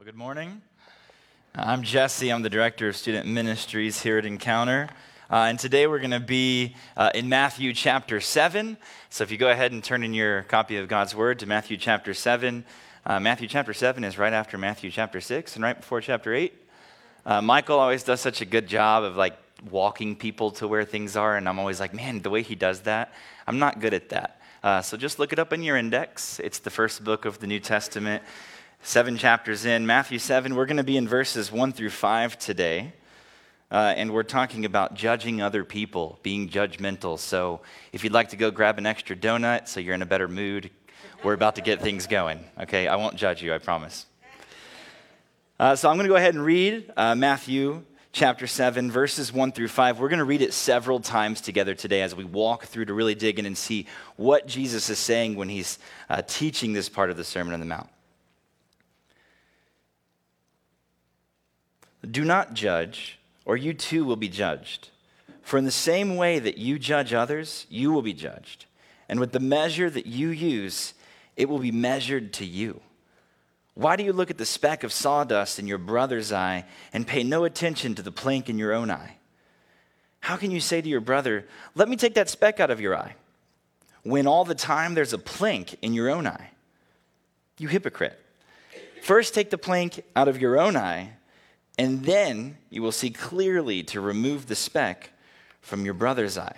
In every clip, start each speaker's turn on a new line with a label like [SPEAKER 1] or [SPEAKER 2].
[SPEAKER 1] Well, good morning. I'm Jesse. I'm the director of student ministries here at Encounter. Uh, and today we're going to be uh, in Matthew chapter 7. So if you go ahead and turn in your copy of God's Word to Matthew chapter 7, uh, Matthew chapter 7 is right after Matthew chapter 6 and right before chapter 8. Uh, Michael always does such a good job of like walking people to where things are. And I'm always like, man, the way he does that, I'm not good at that. Uh, so just look it up in your index. It's the first book of the New Testament seven chapters in. Matthew 7, we're going to be in verses 1 through 5 today. Uh, and we're talking about judging other people, being judgmental. So if you'd like to go grab an extra donut so you're in a better mood, we're about to get things going. Okay, I won't judge you, I promise. Uh, so I'm going to go ahead and read uh, Matthew chapter 7, verses 1 through 5. We're going to read it several times together today as we walk through to really dig in and see what Jesus is saying when he's uh, teaching this part of the Sermon on the Mount. Do not judge, or you too will be judged. For in the same way that you judge others, you will be judged. And with the measure that you use, it will be measured to you. Why do you look at the speck of sawdust in your brother's eye and pay no attention to the plank in your own eye? How can you say to your brother, Let me take that speck out of your eye, when all the time there's a plank in your own eye? You hypocrite. First take the plank out of your own eye and then you will see clearly to remove the speck from your brother's eye.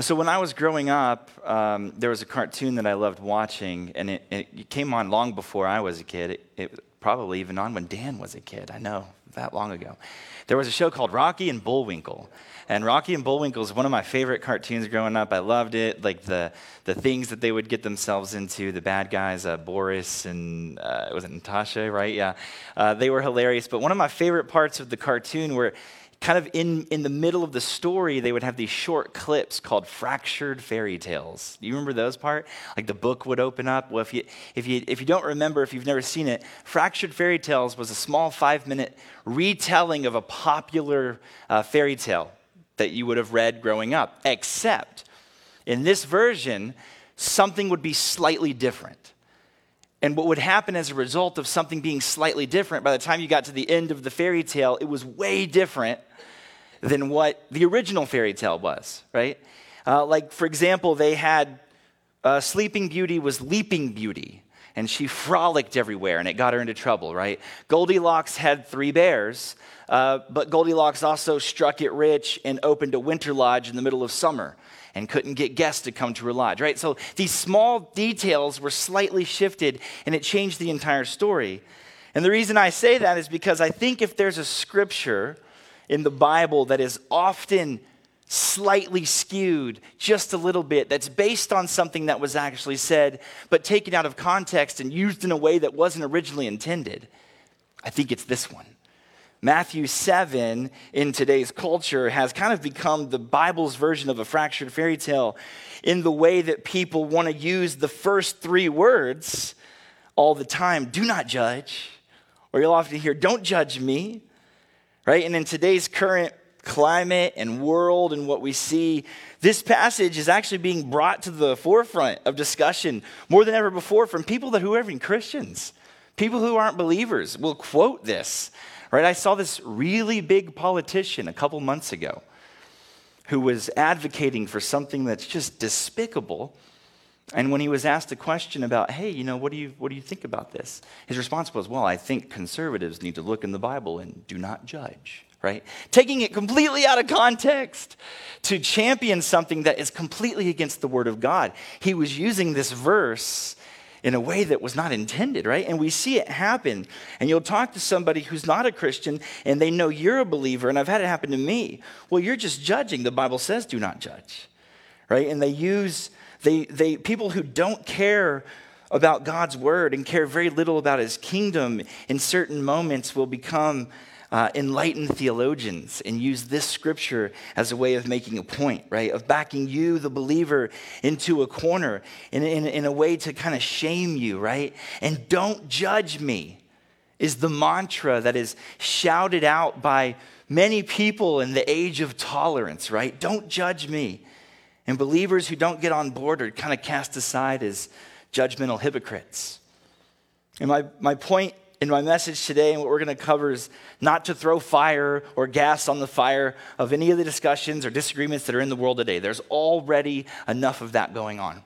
[SPEAKER 1] So, when I was growing up, um, there was a cartoon that I loved watching, and it, it came on long before I was a kid. It, it probably even on when Dan was a kid. I know, that long ago. There was a show called Rocky and Bullwinkle. And Rocky and Bullwinkle is one of my favorite cartoons growing up. I loved it. Like the, the things that they would get themselves into, the bad guys, uh, Boris and uh, was it Natasha, right? Yeah. Uh, they were hilarious. But one of my favorite parts of the cartoon were kind of in, in the middle of the story, they would have these short clips called fractured fairy tales. Do you remember those part? Like the book would open up. Well, if you, if you, if you don't remember, if you've never seen it, Fractured Fairy Tales was a small five minute retelling of a popular uh, fairy tale that you would have read growing up, except in this version, something would be slightly different. And what would happen as a result of something being slightly different, by the time you got to the end of the fairy tale, it was way different than what the original fairy tale was, right? Uh, like, for example, they had uh, Sleeping Beauty was Leaping Beauty, and she frolicked everywhere, and it got her into trouble, right? Goldilocks had three bears, uh, but Goldilocks also struck it rich and opened a winter lodge in the middle of summer and couldn't get guests to come to her lodge, right? So these small details were slightly shifted and it changed the entire story. And the reason I say that is because I think if there's a scripture in the Bible that is often slightly skewed just a little bit, that's based on something that was actually said, but taken out of context and used in a way that wasn't originally intended, I think it's this one. Matthew 7 in today's culture has kind of become the Bible's version of a fractured fairy tale in the way that people want to use the first three words all the time do not judge. Or you'll often hear, don't judge me. Right? And in today's current climate and world and what we see, this passage is actually being brought to the forefront of discussion more than ever before from people that who are even Christians. People who aren't believers will quote this Right? I saw this really big politician a couple months ago who was advocating for something that's just despicable. And when he was asked a question about, hey, you know, what do you, what do you think about this? His response was, well, I think conservatives need to look in the Bible and do not judge, right? Taking it completely out of context to champion something that is completely against the Word of God. He was using this verse in a way that was not intended, right? And we see it happen. And you'll talk to somebody who's not a Christian and they know you're a believer, and I've had it happen to me. Well, you're just judging. The Bible says do not judge, right? And they use, they, they, people who don't care about God's word and care very little about his kingdom in certain moments will become uh, enlightened theologians and use this scripture as a way of making a point, right? Of backing you, the believer, into a corner in, in, in a way to kind of shame you, right? And don't judge me is the mantra that is shouted out by many people in the age of tolerance, right? Don't judge me. And believers who don't get on board are kind of cast aside as judgmental hypocrites. And my, my point in my message today and what we're going to cover is not to throw fire or gas on the fire of any of the discussions or disagreements that are in the world today. There's already enough of that going on.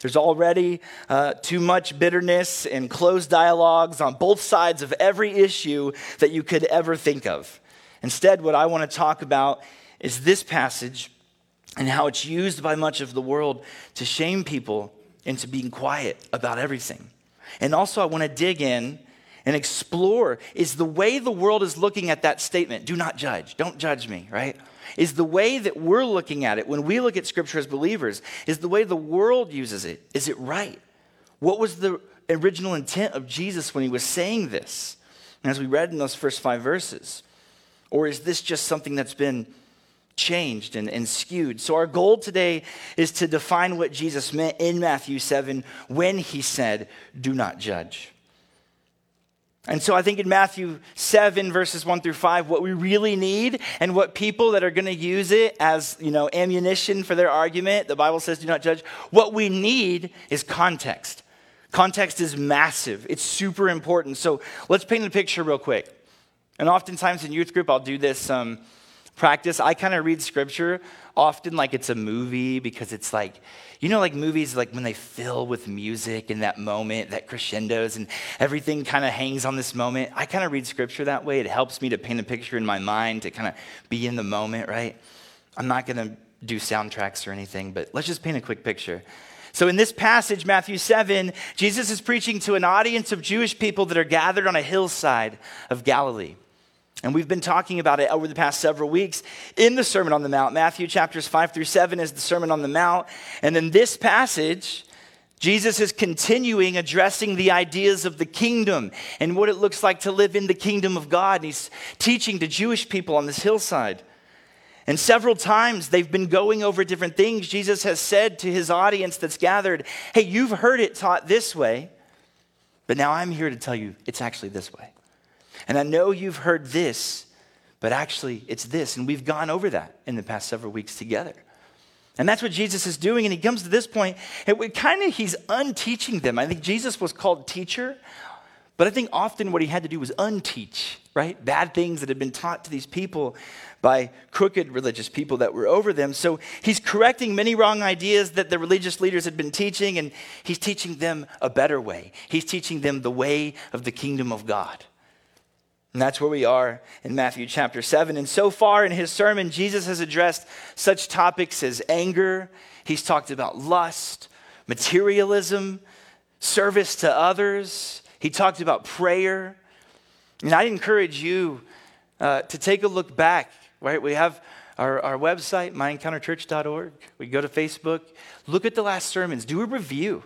[SPEAKER 1] There's already uh, too much bitterness and closed dialogues on both sides of every issue that you could ever think of. Instead, what I want to talk about is this passage and how it's used by much of the world to shame people into being quiet about everything. And also, I want to dig in and explore is the way the world is looking at that statement do not judge, don't judge me, right? Is the way that we're looking at it when we look at Scripture as believers, is the way the world uses it, is it right? What was the original intent of Jesus when he was saying this? And as we read in those first five verses, or is this just something that's been changed and, and skewed. So, our goal today is to define what Jesus meant in Matthew 7 when he said, Do not judge. And so I think in Matthew 7, verses 1 through 5, what we really need and what people that are going to use it as, you know, ammunition for their argument, the Bible says do not judge, what we need is context. Context is massive. It's super important. So let's paint a picture real quick. And oftentimes in youth group, I'll do this um, practice. I kind of read scripture often like it's a movie because it's like, you know, like movies, like when they fill with music in that moment, that crescendos, and everything kind of hangs on this moment. I kind of read scripture that way. It helps me to paint a picture in my mind to kind of be in the moment, right? I'm not going to do soundtracks or anything, but let's just paint a quick picture. So, in this passage, Matthew 7, Jesus is preaching to an audience of Jewish people that are gathered on a hillside of Galilee. And we've been talking about it over the past several weeks in the Sermon on the Mount. Matthew chapters 5 through 7 is the Sermon on the Mount. And then this passage, Jesus is continuing addressing the ideas of the kingdom and what it looks like to live in the kingdom of God. And he's teaching to Jewish people on this hillside. And several times they've been going over different things. Jesus has said to his audience that's gathered, Hey, you've heard it taught this way, but now I'm here to tell you it's actually this way. And I know you've heard this, but actually it's this. And we've gone over that in the past several weeks together. And that's what Jesus is doing. And he comes to this and it, kind of he's unteaching them. I think Jesus was called teacher, but I think often what he had to do was unteach, right? Bad things that had been taught to these people by crooked religious people that were over them. So he's correcting many wrong ideas that the religious leaders had been teaching, and he's teaching them a better way. He's teaching them the way of the kingdom of God. And that's where we are in Matthew chapter 7. And so far in his sermon, Jesus has addressed such topics as anger, he's talked about lust, materialism, service to others, he talked about prayer. And I'd encourage you uh, to take a look back, right? We have our, our website, myencounterchurch.org. We go to Facebook, look at the last sermons, do a review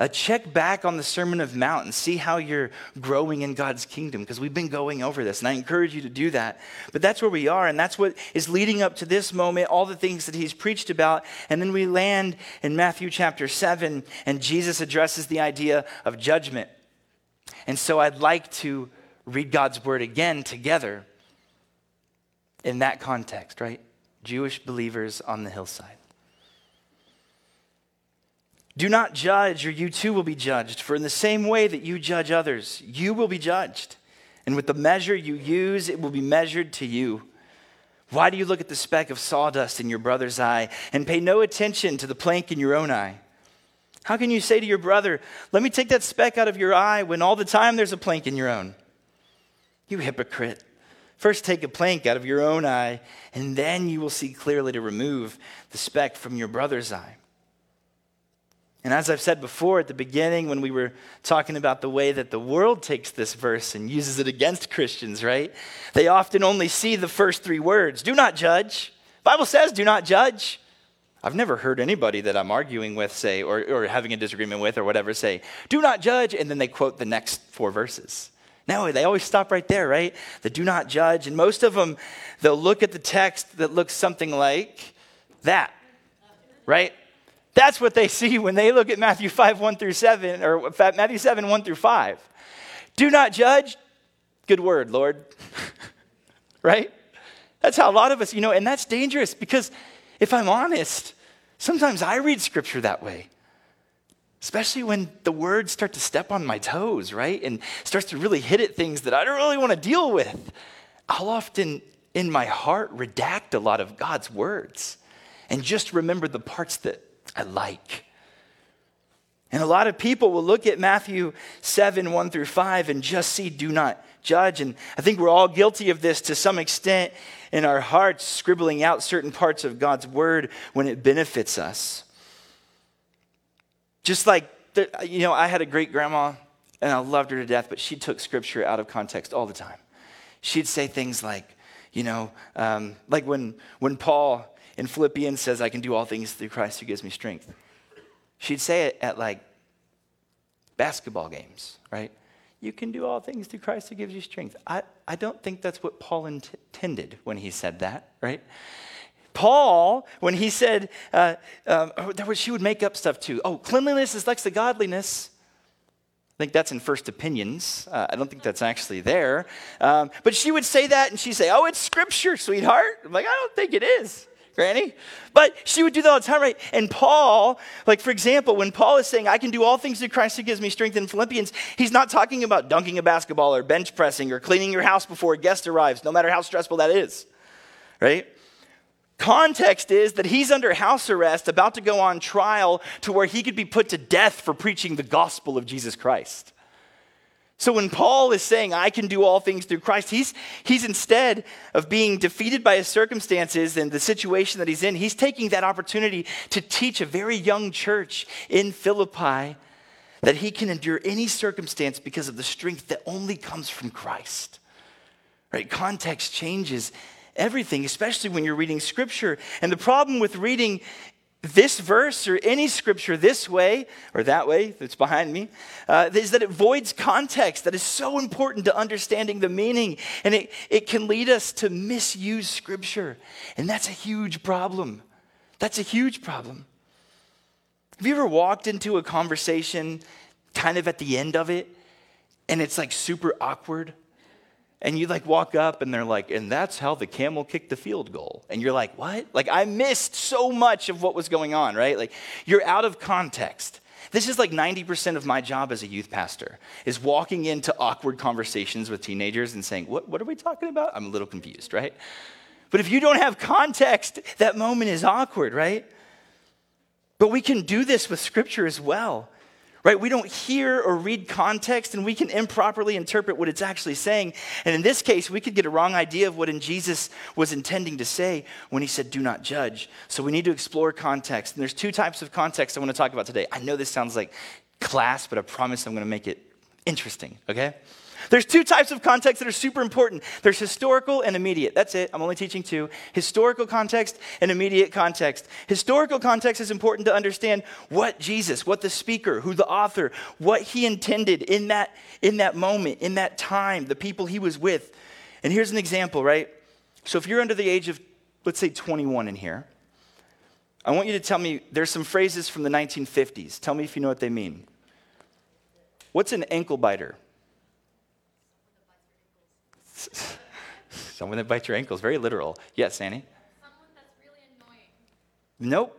[SPEAKER 1] uh, check back on the Sermon of Mount and see how you're growing in God's kingdom because we've been going over this. And I encourage you to do that. But that's where we are. And that's what is leading up to this moment, all the things that he's preached about. And then we land in Matthew chapter 7, and Jesus addresses the idea of judgment. And so I'd like to read God's word again together in that context, right? Jewish believers on the hillside. Do not judge, or you too will be judged. For in the same way that you judge others, you will be judged. And with the measure you use, it will be measured to you. Why do you look at the speck of sawdust in your brother's eye and pay no attention to the plank in your own eye? How can you say to your brother, Let me take that speck out of your eye when all the time there's a plank in your own? You hypocrite. First, take a plank out of your own eye, and then you will see clearly to remove the speck from your brother's eye. And as I've said before at the beginning, when we were talking about the way that the world takes this verse and uses it against Christians, right? They often only see the first three words do not judge. Bible says, do not judge. I've never heard anybody that I'm arguing with say, or, or having a disagreement with, or whatever, say, do not judge, and then they quote the next four verses. No, they always stop right there, right? The do not judge. And most of them, they'll look at the text that looks something like that, right? That's what they see when they look at Matthew 5, 1 through 7, or Matthew 7, 1 through 5. Do not judge. Good word, Lord. right? That's how a lot of us, you know, and that's dangerous because if I'm honest, sometimes I read scripture that way. especially when the words start to step on my toes, right? And starts to really hit at things that I don't really want to deal with. I'll often, in my heart, redact a lot of God's words and just remember the parts that I like. And a lot of people will look at Matthew 7 1 through 5 and just see, do not judge. And I think we're all guilty of this to some extent in our hearts, scribbling out certain parts of God's word when it benefits us. Just like, you know, I had a great grandma and I loved her to death, but she took scripture out of context all the time. She'd say things like, you know, um, like when, when Paul in Philippians says, I can do all things through Christ who gives me strength. She'd say it at like basketball games, right? You can do all things through Christ who gives you strength. I, I don't think that's what Paul intended when he said that, right? Paul, when he said, uh, um, oh, there was, she would make up stuff too. Oh, cleanliness is like the godliness. I think that's in First Opinions. Uh, I don't think that's actually there. Um, but she would say that and she'd say, Oh, it's scripture, sweetheart. I'm like, I don't think it is. Granny. But she would do that all the time, right? And Paul, like for example, when Paul is saying, I can do all things through Christ who gives me strength in Philippians, he's not talking about dunking a basketball or bench pressing or cleaning your house before a guest arrives, no matter how stressful that is, right? Context is that he's under house arrest, about to go on trial to where he could be put to death for preaching the gospel of Jesus Christ. So when Paul is saying, I can do all things through Christ, he's, he's instead of being defeated by his circumstances and the situation that he's in, he's taking that opportunity to teach a very young church in Philippi that he can endure any circumstance because of the strength that only comes from Christ. Right? Context changes everything, especially when you're reading scripture. And the problem with reading this verse or any scripture this way or that way that's behind me uh, is that it voids context that is so important to understanding the meaning and it, it can lead us to misuse scripture. And that's a huge problem. That's a huge problem. Have you ever walked into a conversation kind of at the end of it and it's like super awkward and you like walk up and they're like, and that's how the camel kicked the field goal. And you're like, what? Like, I missed so much of what was going on, right? Like, you're out of context. This is like 90% of my job as a youth pastor, is walking into awkward conversations with teenagers and saying, what, what are we talking about? I'm a little confused, right? But if you don't have context, that moment is awkward, right? But we can do this with scripture as well right? We don't hear or read context and we can improperly interpret what it's actually saying. And in this case, we could get a wrong idea of what in Jesus was intending to say when he said, do not judge. So we need to explore context. And there's two types of context I want to talk about today. I know this sounds like class, but I promise I'm going to make it interesting, okay? There's two types of context that are super important. There's historical and immediate. That's it. I'm only teaching two. Historical context and immediate context. Historical context is important to understand what Jesus, what the speaker, who the author, what he intended in that in that moment, in that time, the people he was with. And here's an example, right? So if you're under the age of let's say 21 in here, I want you to tell me there's some phrases from the 1950s. Tell me if you know what they mean. What's an ankle biter? Someone that bites your ankles, very literal. Yes, Annie?
[SPEAKER 2] Someone that's really annoying.
[SPEAKER 1] Nope.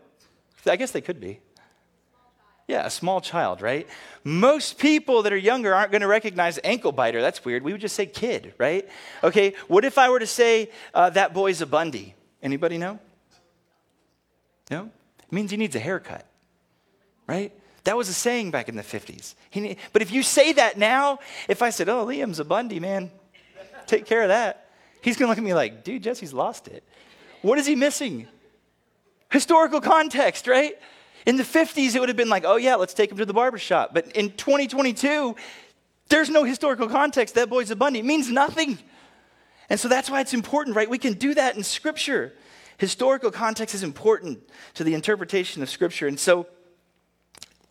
[SPEAKER 1] I guess they could be. Yeah, a small child, right? Most people that are younger aren't going to recognize ankle biter. That's weird. We would just say kid, right? Okay, what if I were to say uh, that boy's a Bundy? Anybody know? No? It means he needs a haircut, right? That was a saying back in the 50s. He, but if you say that now, if I said, oh, Liam's a Bundy, man, take care of that. He's going to look at me like, dude, Jesse's lost it. What is he missing? Historical context, right? In the 50s, it would have been like, oh, yeah, let's take him to the barbershop. But in 2022, there's no historical context. That boy's a Bundy. It means nothing. And so that's why it's important, right? We can do that in Scripture. Historical context is important to the interpretation of Scripture. And so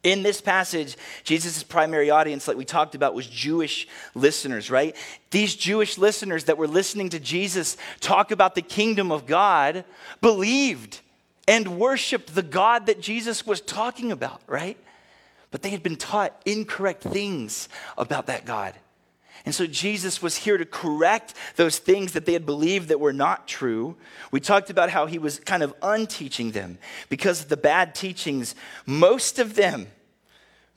[SPEAKER 1] in this passage, Jesus' primary audience, like we talked about, was Jewish listeners, right? These Jewish listeners that were listening to Jesus talk about the kingdom of God believed and worshiped the God that Jesus was talking about, right? But they had been taught incorrect things about that God. And so Jesus was here to correct those things that they had believed that were not true. We talked about how he was kind of unteaching them because of the bad teachings. Most of them,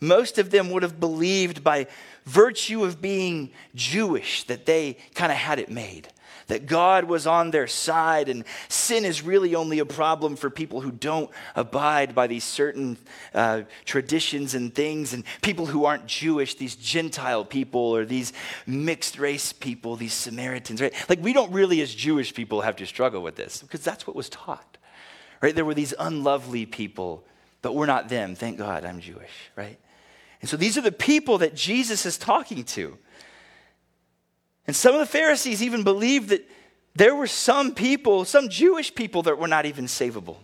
[SPEAKER 1] Most of them would have believed by virtue of being Jewish that they kind of had it made that God was on their side, and sin is really only a problem for people who don't abide by these certain uh, traditions and things, and people who aren't Jewish, these Gentile people or these mixed race people, these Samaritans, right? Like, we don't really, as Jewish people, have to struggle with this because that's what was taught, right? There were these unlovely people, but we're not them. Thank God I'm Jewish, right? And so these are the people that Jesus is talking to. And some of the Pharisees even believed that there were some people, some Jewish people, that were not even savable.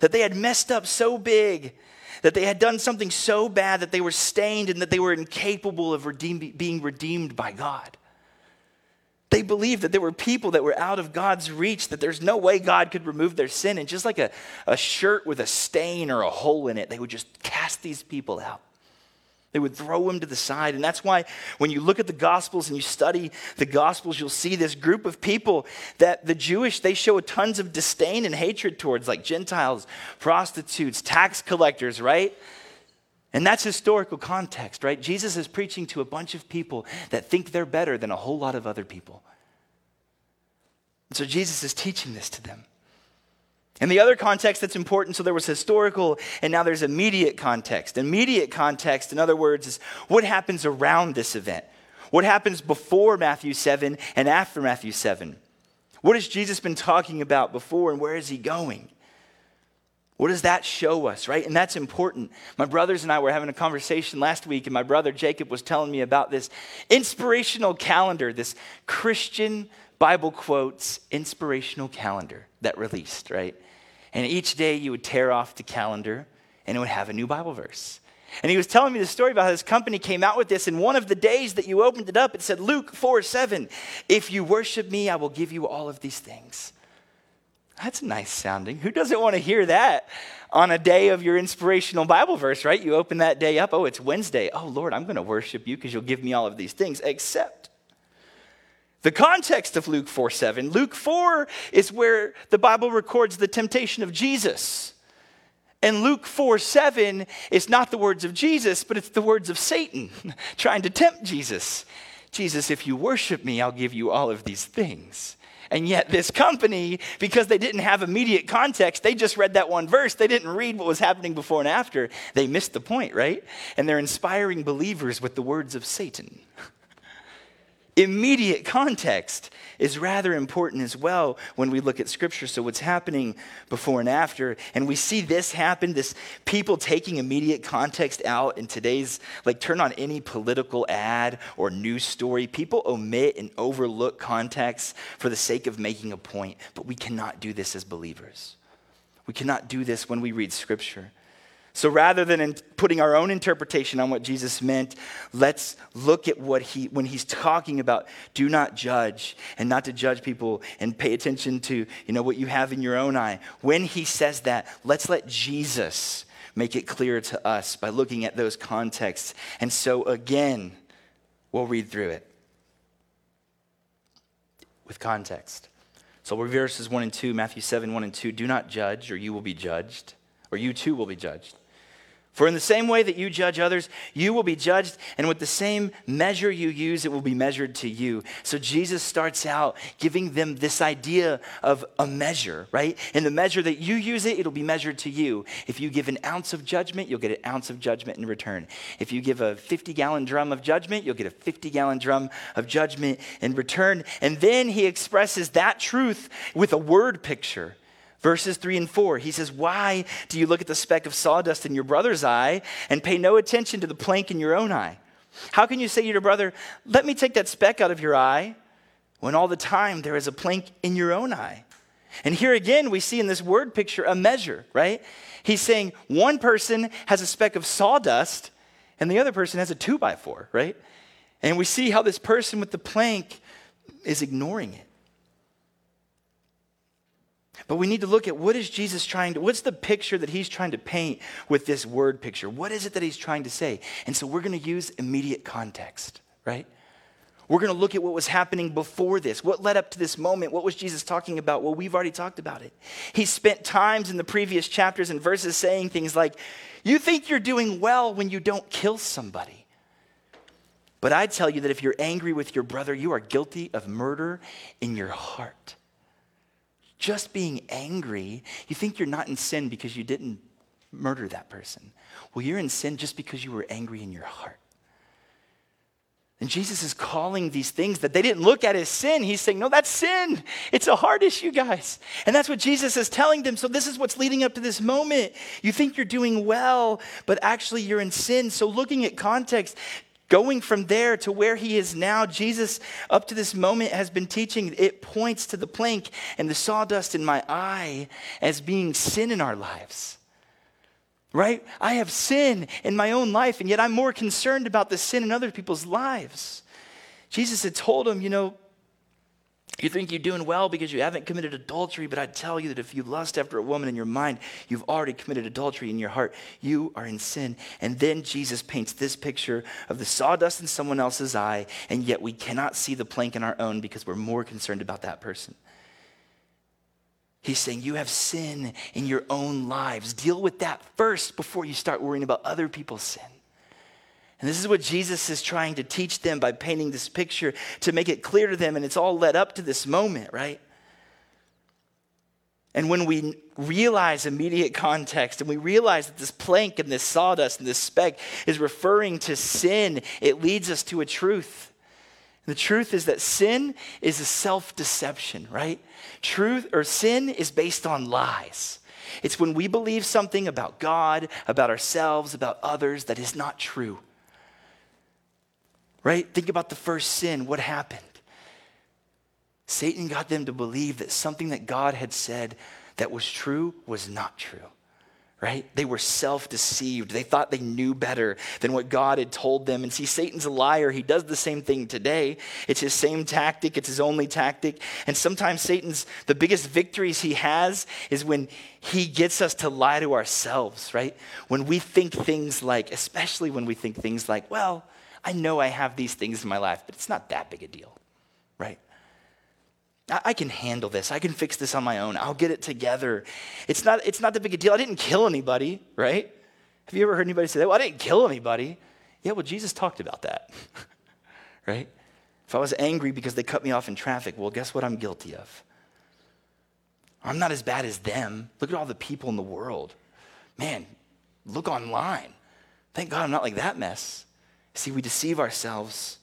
[SPEAKER 1] That they had messed up so big, that they had done something so bad that they were stained and that they were incapable of redeem, being redeemed by God. They believed that there were people that were out of God's reach, that there's no way God could remove their sin. And just like a, a shirt with a stain or a hole in it, they would just cast these people out. They would throw him to the side. And that's why when you look at the Gospels and you study the Gospels, you'll see this group of people that the Jewish, they show tons of disdain and hatred towards, like Gentiles, prostitutes, tax collectors, right? And that's historical context, right? Jesus is preaching to a bunch of people that think they're better than a whole lot of other people. And so Jesus is teaching this to them. And the other context that's important, so there was historical and now there's immediate context. Immediate context, in other words, is what happens around this event. What happens before Matthew 7 and after Matthew 7? What has Jesus been talking about before and where is he going? What does that show us, right? And that's important. My brothers and I were having a conversation last week, and my brother Jacob was telling me about this inspirational calendar, this Christian Bible quotes inspirational calendar that released, right? And each day you would tear off the calendar and it would have a new Bible verse. And he was telling me the story about how his company came out with this. And one of the days that you opened it up, it said, Luke 4 7, if you worship me, I will give you all of these things. That's nice sounding. Who doesn't want to hear that on a day of your inspirational Bible verse, right? You open that day up, oh, it's Wednesday. Oh, Lord, I'm going to worship you because you'll give me all of these things, except the context of Luke 4 7. Luke 4 is where the Bible records the temptation of Jesus. And Luke 4 7 is not the words of Jesus, but it's the words of Satan trying to tempt Jesus. Jesus, if you worship me, I'll give you all of these things. And yet, this company, because they didn't have immediate context, they just read that one verse. They didn't read what was happening before and after. They missed the point, right? And they're inspiring believers with the words of Satan. immediate context is rather important as well when we look at scripture. So, what's happening before and after, and we see this happen this people taking immediate context out in today's, like, turn on any political ad or news story. People omit and overlook context for the sake of making a point, but we cannot do this as believers. We cannot do this when we read scripture. So rather than putting our own interpretation on what Jesus meant, let's look at what he, when he's talking about do not judge and not to judge people and pay attention to, you know, what you have in your own eye. When he says that, let's let Jesus make it clear to us by looking at those contexts. And so again, we'll read through it with context. So we're verses 1 and 2, Matthew 7, 1 and 2, do not judge or you will be judged, or you too will be judged. For in the same way that you judge others, you will be judged, and with the same measure you use, it will be measured to you. So Jesus starts out giving them this idea of a measure, right? In the measure that you use it, it'll be measured to you. If you give an ounce of judgment, you'll get an ounce of judgment in return. If you give a 50 gallon drum of judgment, you'll get a 50 gallon drum of judgment in return. And then he expresses that truth with a word picture. Verses 3 and 4, he says, Why do you look at the speck of sawdust in your brother's eye and pay no attention to the plank in your own eye? How can you say to your brother, Let me take that speck out of your eye, when all the time there is a plank in your own eye? And here again, we see in this word picture a measure, right? He's saying one person has a speck of sawdust and the other person has a two by four, right? And we see how this person with the plank is ignoring it. But we need to look at what is Jesus trying to, what's the picture that he's trying to paint with this word picture? What is it that he's trying to say? And so we're going to use immediate context, right? We're going to look at what was happening before this. What led up to this moment? What was Jesus talking about? Well, we've already talked about it. He spent times in the previous chapters and verses saying things like, You think you're doing well when you don't kill somebody. But I tell you that if you're angry with your brother, you are guilty of murder in your heart. Just being angry, you think you're not in sin because you didn't murder that person. Well, you're in sin just because you were angry in your heart. And Jesus is calling these things that they didn't look at as sin. He's saying, No, that's sin. It's a heart issue, guys. And that's what Jesus is telling them. So, this is what's leading up to this moment. You think you're doing well, but actually you're in sin. So, looking at context, going from there to where he is now, Jesus, up to this moment, has been teaching. It points to the plank and the sawdust in my eye as being sin in our lives right? I have sin in my own life, and yet I'm more concerned about the sin in other people's lives. Jesus had told him, you know, you think you're doing well because you haven't committed adultery, but I tell you that if you lust after a woman in your mind, you've already committed adultery in your heart. You are in sin. And then Jesus paints this picture of the sawdust in someone else's eye, and yet we cannot see the plank in our own because we're more concerned about that person. He's saying you have sin in your own lives. Deal with that first before you start worrying about other people's sin. And this is what Jesus is trying to teach them by painting this picture to make it clear to them. And it's all led up to this moment, right? And when we realize immediate context and we realize that this plank and this sawdust and this speck is referring to sin, it leads us to a truth. The truth is that sin is a self deception, right? Truth or sin is based on lies. It's when we believe something about God, about ourselves, about others that is not true. Right? Think about the first sin. What happened? Satan got them to believe that something that God had said that was true was not true right? They were self deceived. They thought they knew better than what God had told them. And see, Satan's a liar. He does the same thing today. It's his same tactic, it's his only tactic. And sometimes Satan's, the biggest victories he has is when he gets us to lie to ourselves, right? When we think things like, especially when we think things like, well, I know I have these things in my life, but it's not that big a deal, right? I can handle this. I can fix this on my own. I'll get it together. It's not, it's not that big a deal. I didn't kill anybody, right? Have you ever heard anybody say that? Well, I didn't kill anybody. Yeah, well, Jesus talked about that, right? If I was angry because they cut me off in traffic, well, guess what I'm guilty of? I'm not as bad as them. Look at all the people in the world. Man, look online. Thank God I'm not like that mess. See, we deceive ourselves.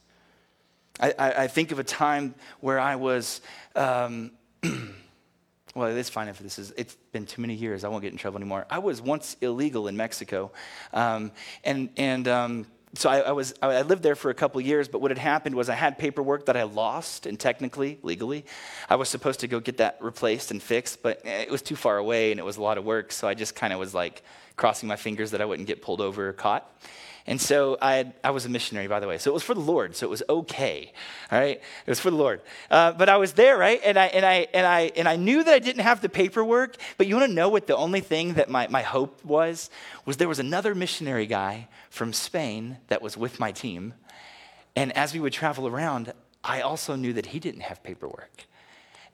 [SPEAKER 1] I, I, I think of a time where I was um, well, it's fine if this is, it's been too many years. I won't get in trouble anymore. I was once illegal in Mexico. Um, and, and, um, so I, I, was I lived there for a couple years, but what had happened was I had paperwork that I lost, and technically, legally, I was supposed to go get that replaced and fixed, but it was too far away and it was a lot of work. So I just kind of was like crossing my fingers that I wouldn't get pulled over or caught. And so I, had, I was a missionary, by the way. So it was for the Lord. So it was okay. All right? It was for the Lord. Uh, but I was there, right? And I, and, I, and, I, and I knew that I didn't have the paperwork. But you want to know what the only thing that my, my hope was? Was there was another missionary guy from Spain that was with my team. And as we would travel around, I also knew that he didn't have paperwork.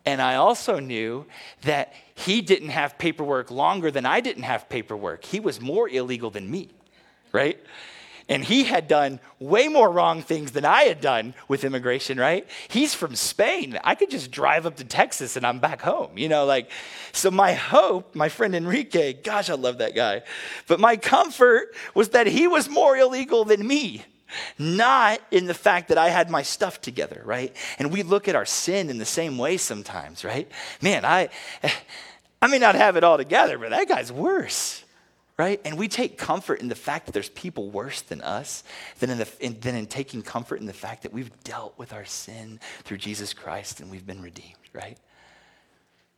[SPEAKER 1] And I also knew that he didn't have paperwork longer than I didn't have paperwork. He was more illegal than me, right? And he had done way more wrong things than I had done with immigration, right? He's from Spain. I could just drive up to Texas and I'm back home, you know, like, so my hope, my friend Enrique, gosh, I love that guy. But my comfort was that he was more illegal than me not in the fact that I had my stuff together, right? And we look at our sin in the same way sometimes, right? Man, I I may not have it all together, but that guy's worse right? And we take comfort in the fact that there's people worse than us than in, the, in, than in taking comfort in the fact that we've dealt with our sin through Jesus Christ and we've been redeemed, right?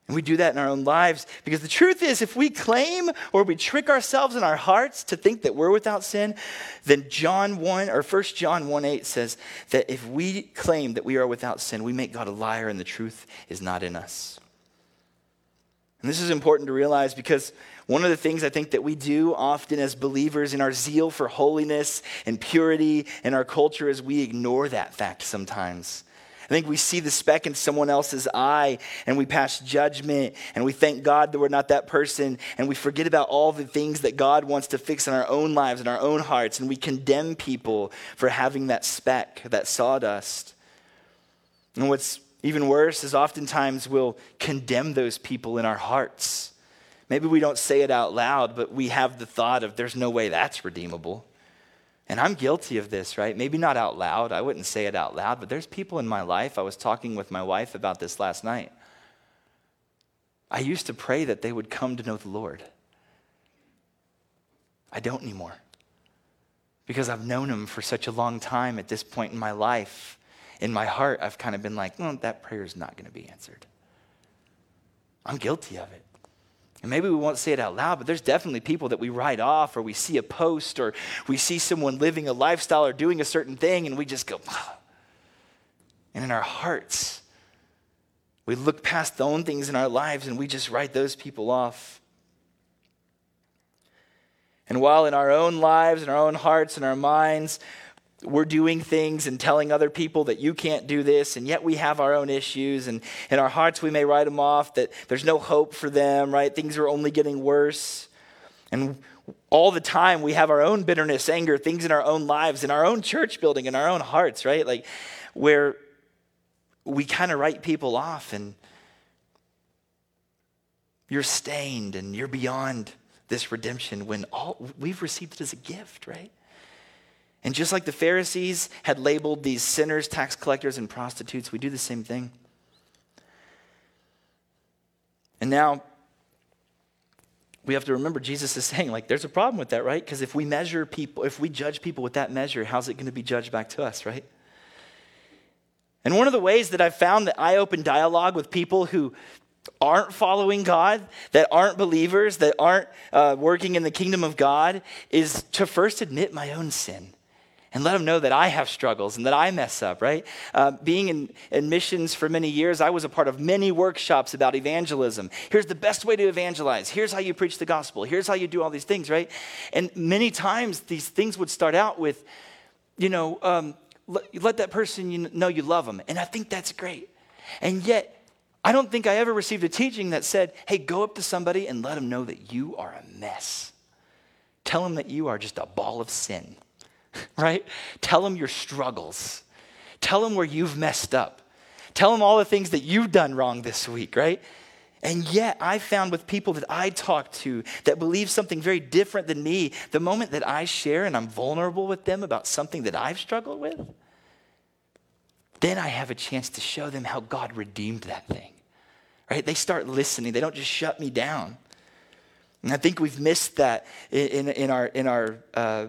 [SPEAKER 1] And we do that in our own lives because the truth is, if we claim or we trick ourselves in our hearts to think that we're without sin, then John 1 or 1 John 1 8 says that if we claim that we are without sin, we make God a liar and the truth is not in us. And this is important to realize because one of the things I think that we do often as believers in our zeal for holiness and purity in our culture is we ignore that fact sometimes. I think we see the speck in someone else's eye and we pass judgment and we thank God that we're not that person and we forget about all the things that God wants to fix in our own lives and our own hearts and we condemn people for having that speck, that sawdust. And what's even worse is oftentimes we'll condemn those people in our hearts. Maybe we don't say it out loud, but we have the thought of there's no way that's redeemable. And I'm guilty of this, right? Maybe not out loud. I wouldn't say it out loud, but there's people in my life. I was talking with my wife about this last night. I used to pray that they would come to know the Lord. I don't anymore because I've known him for such a long time at this point in my life in my heart, I've kind of been like, well, that prayer is not going to be answered. I'm guilty of it. And maybe we won't say it out loud, but there's definitely people that we write off, or we see a post, or we see someone living a lifestyle or doing a certain thing, and we just go, and in our hearts, we look past the own things in our lives and we just write those people off. And while in our own lives, in our own hearts, in our minds, we're doing things and telling other people that you can't do this, and yet we have our own issues. And in our hearts, we may write them off that there's no hope for them, right? Things are only getting worse. And all the time, we have our own bitterness, anger, things in our own lives, in our own church building, in our own hearts, right? Like where we kind of write people off and you're stained and you're beyond this redemption when all we've received it as a gift, right? And just like the Pharisees had labeled these sinners, tax collectors, and prostitutes, we do the same thing. And now we have to remember Jesus is saying, like, there's a problem with that, right? Because if we measure people, if we judge people with that measure, how's it going to be judged back to us, right? And one of the ways that I've found that I open dialogue with people who aren't following God, that aren't believers, that aren't uh, working in the kingdom of God, is to first admit my own sin and let them know that I have struggles and that I mess up, right? Uh, being in, in missions for many years, I was a part of many workshops about evangelism. Here's the best way to evangelize. Here's how you preach the gospel. Here's how you do all these things, right? And many times these things would start out with, you know, um, let, let that person know you love them. And I think that's great. And yet, I don't think I ever received a teaching that said, hey, go up to somebody and let them know that you are a mess. Tell them that you are just a ball of sin right? Tell them your struggles. Tell them where you've messed up. Tell them all the things that you've done wrong this week, right? And yet, I found with people that I talk to that believe something very different than me, the moment that I share and I'm vulnerable with them about something that I've struggled with, then I have a chance to show them how God redeemed that thing, right? They start listening, they don't just shut me down. And I think we've missed that in, in, in our, in our uh,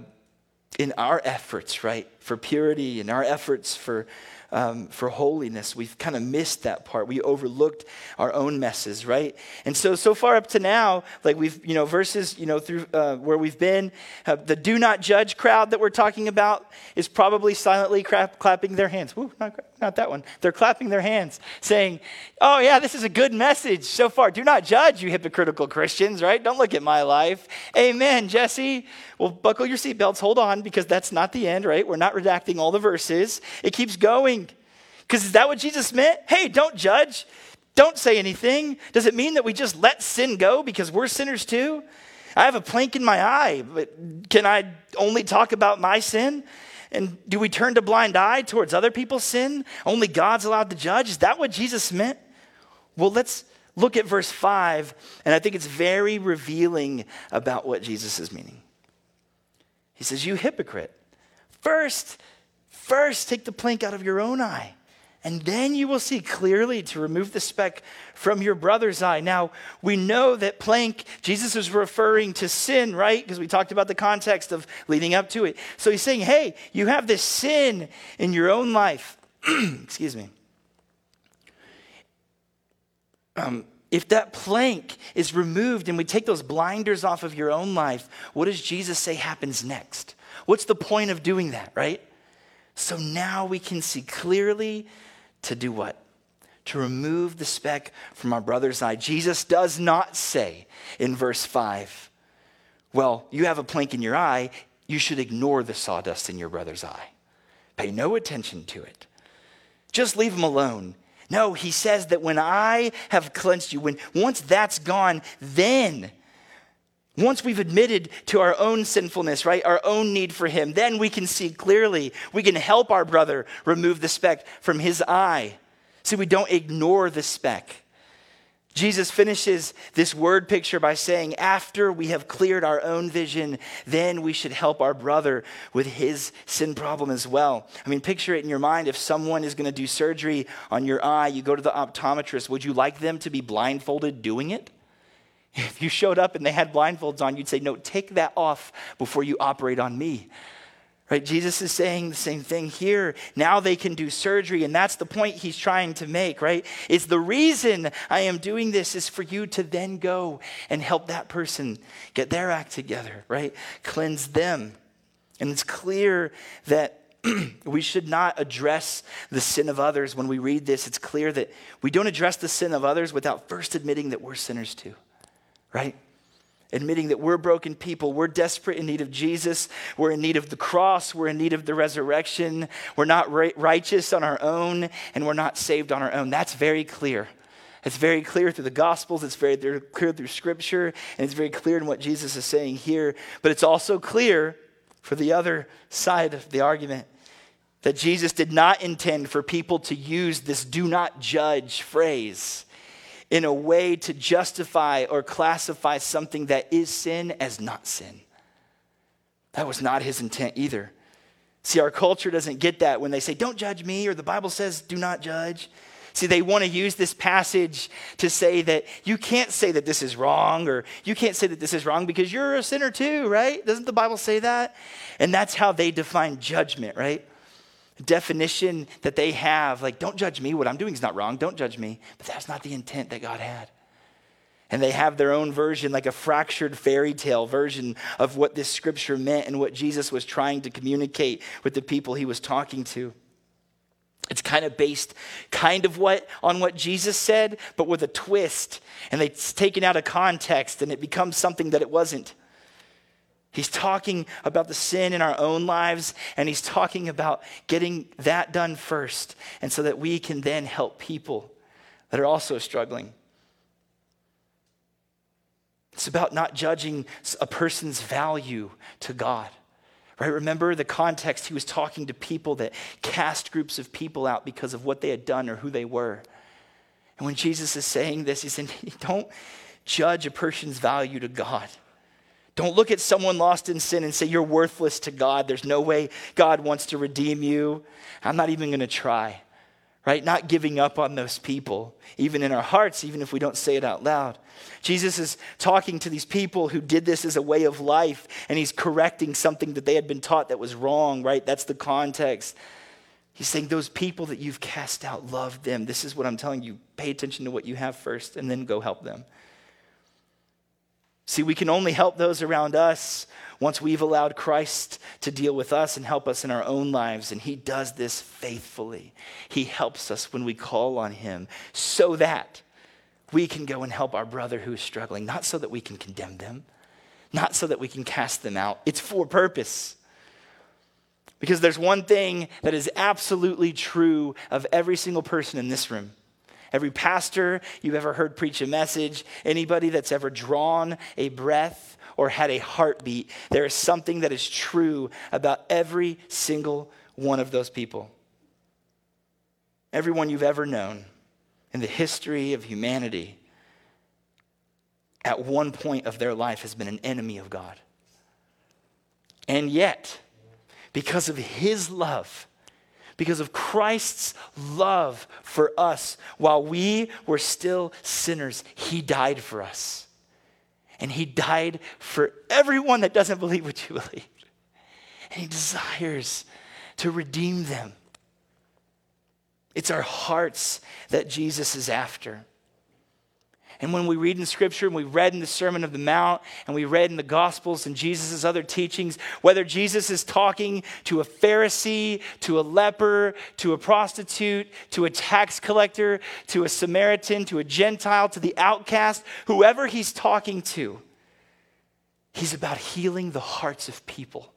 [SPEAKER 1] in our efforts, right, for purity and our efforts for um, for holiness. We've kind of missed that part. We overlooked our own messes, right? And so, so far up to now, like we've, you know, verses, you know, through uh, where we've been, uh, the do not judge crowd that we're talking about is probably silently crap, clapping their hands. Woo, not, not that one. They're clapping their hands, saying, oh, yeah, this is a good message so far. Do not judge, you hypocritical Christians, right? Don't look at my life. Amen, Jesse. Well, buckle your seatbelts, hold on, because that's not the end, right? We're not redacting all the verses. It keeps going. Because is that what Jesus meant? Hey, don't judge. Don't say anything. Does it mean that we just let sin go because we're sinners too? I have a plank in my eye, but can I only talk about my sin? And do we turn a blind eye towards other people's sin? Only God's allowed to judge? Is that what Jesus meant? Well, let's look at verse 5, and I think it's very revealing about what Jesus is meaning. He says, You hypocrite. First, first take the plank out of your own eye and then you will see clearly to remove the speck from your brother's eye. Now, we know that plank, Jesus is referring to sin, right? Because we talked about the context of leading up to it. So he's saying, hey, you have this sin in your own life. Excuse me. Um, if that plank is removed and we take those blinders off of your own life, what does Jesus say happens next? What's the point of doing that, right? So now we can see clearly to do what? to remove the speck from our brother's eye. Jesus does not say in verse 5, Well, you have a plank in your eye, you should ignore the sawdust in your brother's eye. Pay no attention to it. Just leave him alone. No, he says that when I have cleansed you, when once that's gone, then once we've admitted to our own sinfulness, right, our own need for Him, then we can see clearly. We can help our brother remove the speck from his eye. See, we don't ignore the speck. Jesus finishes this word picture by saying, after we have cleared our own vision, then we should help our brother with his sin problem as well. I mean, picture it in your mind. If someone is going to do surgery on your eye, you go to the optometrist, would you like them to be blindfolded doing it? If you showed up and they had blindfolds on, you'd say, No, take that off before you operate on me. Right? Jesus is saying the same thing here. Now they can do surgery, and that's the point he's trying to make, right? It's the reason I am doing this is for you to then go and help that person get their act together, right? Cleanse them. And it's clear that we should not address the sin of others when we read this. It's clear that we don't address the sin of others without first admitting that we're sinners too right? Admitting that we're broken people, we're desperate in need of Jesus, we're in need of the cross, we're in need of the resurrection, we're not righteous on our own, and we're not saved on our own. That's very clear. It's very clear through the Gospels, it's very clear through Scripture, and it's very clear in what Jesus is saying here. But it's also clear for the other side of the argument that Jesus did not intend for people to use this do not judge phrase in a way to justify or classify something that is sin as not sin. That was not his intent either. See, our culture doesn't get that when they say, don't judge me, or the Bible says, do not judge. See, they want to use this passage to say that you can't say that this is wrong, or you can't say that this is wrong because you're a sinner too, right? Doesn't the Bible say that? And that's how they define judgment, right? Definition that they have like, don't judge me. What I'm doing is not wrong. Don't judge me. But that's not the intent that God had. And they have their own version, like a fractured fairy tale version of what this scripture meant and what Jesus was trying to communicate with the people he was talking to. It's kind of based kind of what on what Jesus said, but with a twist. And it's taken out of context and it becomes something that it wasn't. He's talking about the sin in our own lives, and he's talking about getting that done first, and so that we can then help people that are also struggling. It's about not judging a person's value to God. Right? Remember the context. He was talking to people that cast groups of people out because of what they had done or who they were. And when Jesus is saying this, he's saying, don't judge a person's value to God. Don't look at someone lost in sin and say, You're worthless to God. There's no way God wants to redeem you. I'm not even going to try, right? Not giving up on those people, even in our hearts, even if we don't say it out loud. Jesus is talking to these people who did this as a way of life, and he's correcting something that they had been taught that was wrong, right? That's the context. He's saying, Those people that you've cast out, love them. This is what I'm telling you. Pay attention to what you have first, and then go help them. See, we can only help those around us once we've allowed Christ to deal with us and help us in our own lives. And He does this faithfully. He helps us when we call on Him so that we can go and help our brother who is struggling, not so that we can condemn them, not so that we can cast them out. It's for purpose. Because there's one thing that is absolutely true of every single person in this room Every pastor you've ever heard preach a message, anybody that's ever drawn a breath or had a heartbeat, there is something that is true about every single one of those people. Everyone you've ever known in the history of humanity at one point of their life has been an enemy of God. And yet, because of his love, because of Christ's love for us. While we were still sinners, He died for us. And He died for everyone that doesn't believe what you believe. And He desires to redeem them. It's our hearts that Jesus is after. And when we read in Scripture and we read in the Sermon of the Mount and we read in the Gospels and Jesus' other teachings, whether Jesus is talking to a Pharisee, to a leper, to a prostitute, to a tax collector, to a Samaritan, to a Gentile, to the outcast, whoever he's talking to, he's about healing the hearts of people.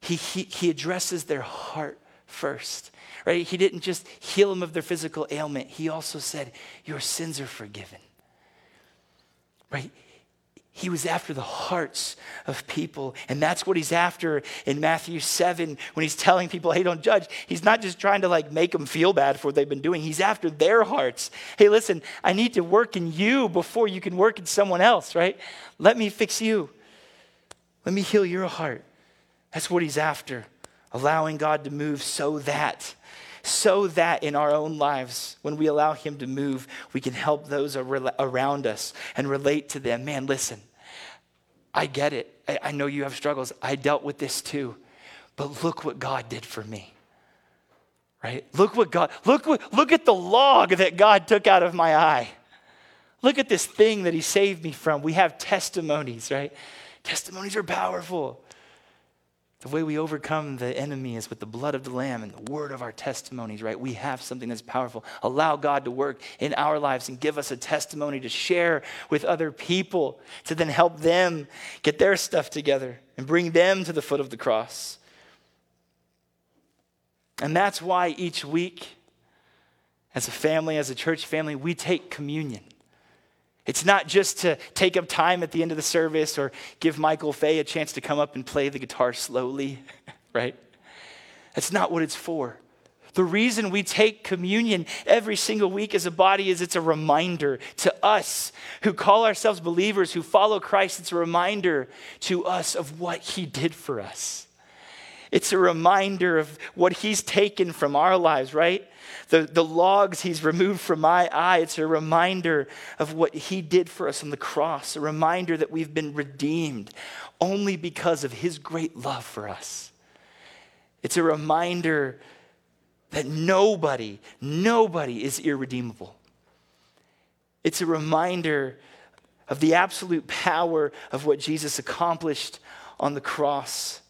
[SPEAKER 1] He, he, he addresses their heart first right? He didn't just heal them of their physical ailment, he also said, Your sins are forgiven, right? He was after the hearts of people. And that's what he's after in Matthew 7 when he's telling people, hey, don't judge. He's not just trying to like make them feel bad for what they've been doing. He's after their hearts. Hey, listen, I need to work in you before you can work in someone else, right? Let me fix you. Let me heal your heart. That's what he's after. Allowing God to move so that so that in our own lives, when we allow Him to move, we can help those around us and relate to them. Man, listen, I get it. I know you have struggles. I dealt with this too. But look what God did for me. Right? Look what God, look, what, look at the log that God took out of my eye. Look at this thing that He saved me from. We have testimonies, right? Testimonies are powerful. The way we overcome the enemy is with the blood of the Lamb and the word of our testimonies, right? We have something that's powerful. Allow God to work in our lives and give us a testimony to share with other people to then help them get their stuff together and bring them to the foot of the cross. And that's why each week, as a family, as a church family, we take communion. It's not just to take up time at the end of the service or give Michael Fay a chance to come up and play the guitar slowly, right? That's not what it's for. The reason we take communion every single week as a body is it's a reminder to us who call ourselves believers, who follow Christ. It's a reminder to us of what he did for us. It's a reminder of what he's taken from our lives, right? The, the logs he's removed from my eye, it's a reminder of what he did for us on the cross, a reminder that we've been redeemed only because of his great love for us. It's a reminder that nobody, nobody is irredeemable. It's a reminder of the absolute power of what Jesus accomplished on the cross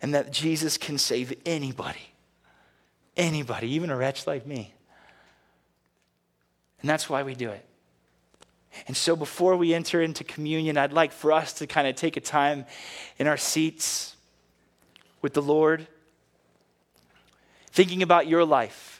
[SPEAKER 1] and that Jesus can save anybody. Anybody, even a wretch like me. And that's why we do it. And so before we enter into communion, I'd like for us to kind of take a time in our seats with the Lord, thinking about your life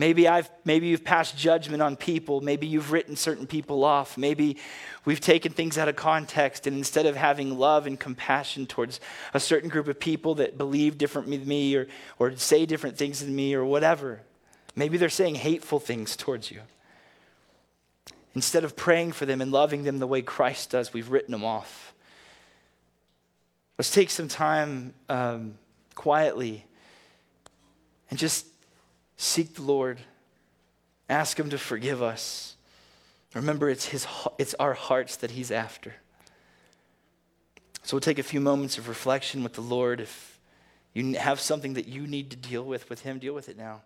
[SPEAKER 1] Maybe, I've, maybe you've passed judgment on people. Maybe you've written certain people off. Maybe we've taken things out of context, and instead of having love and compassion towards a certain group of people that believe different than me or, or say different things than me or whatever, maybe they're saying hateful things towards you. Instead of praying for them and loving them the way Christ does, we've written them off. Let's take some time um, quietly and just Seek the Lord. Ask Him to forgive us. Remember, it's, his, it's our hearts that He's after. So we'll take a few moments of reflection with the Lord. If you have something that you need to deal with with Him, deal with it now.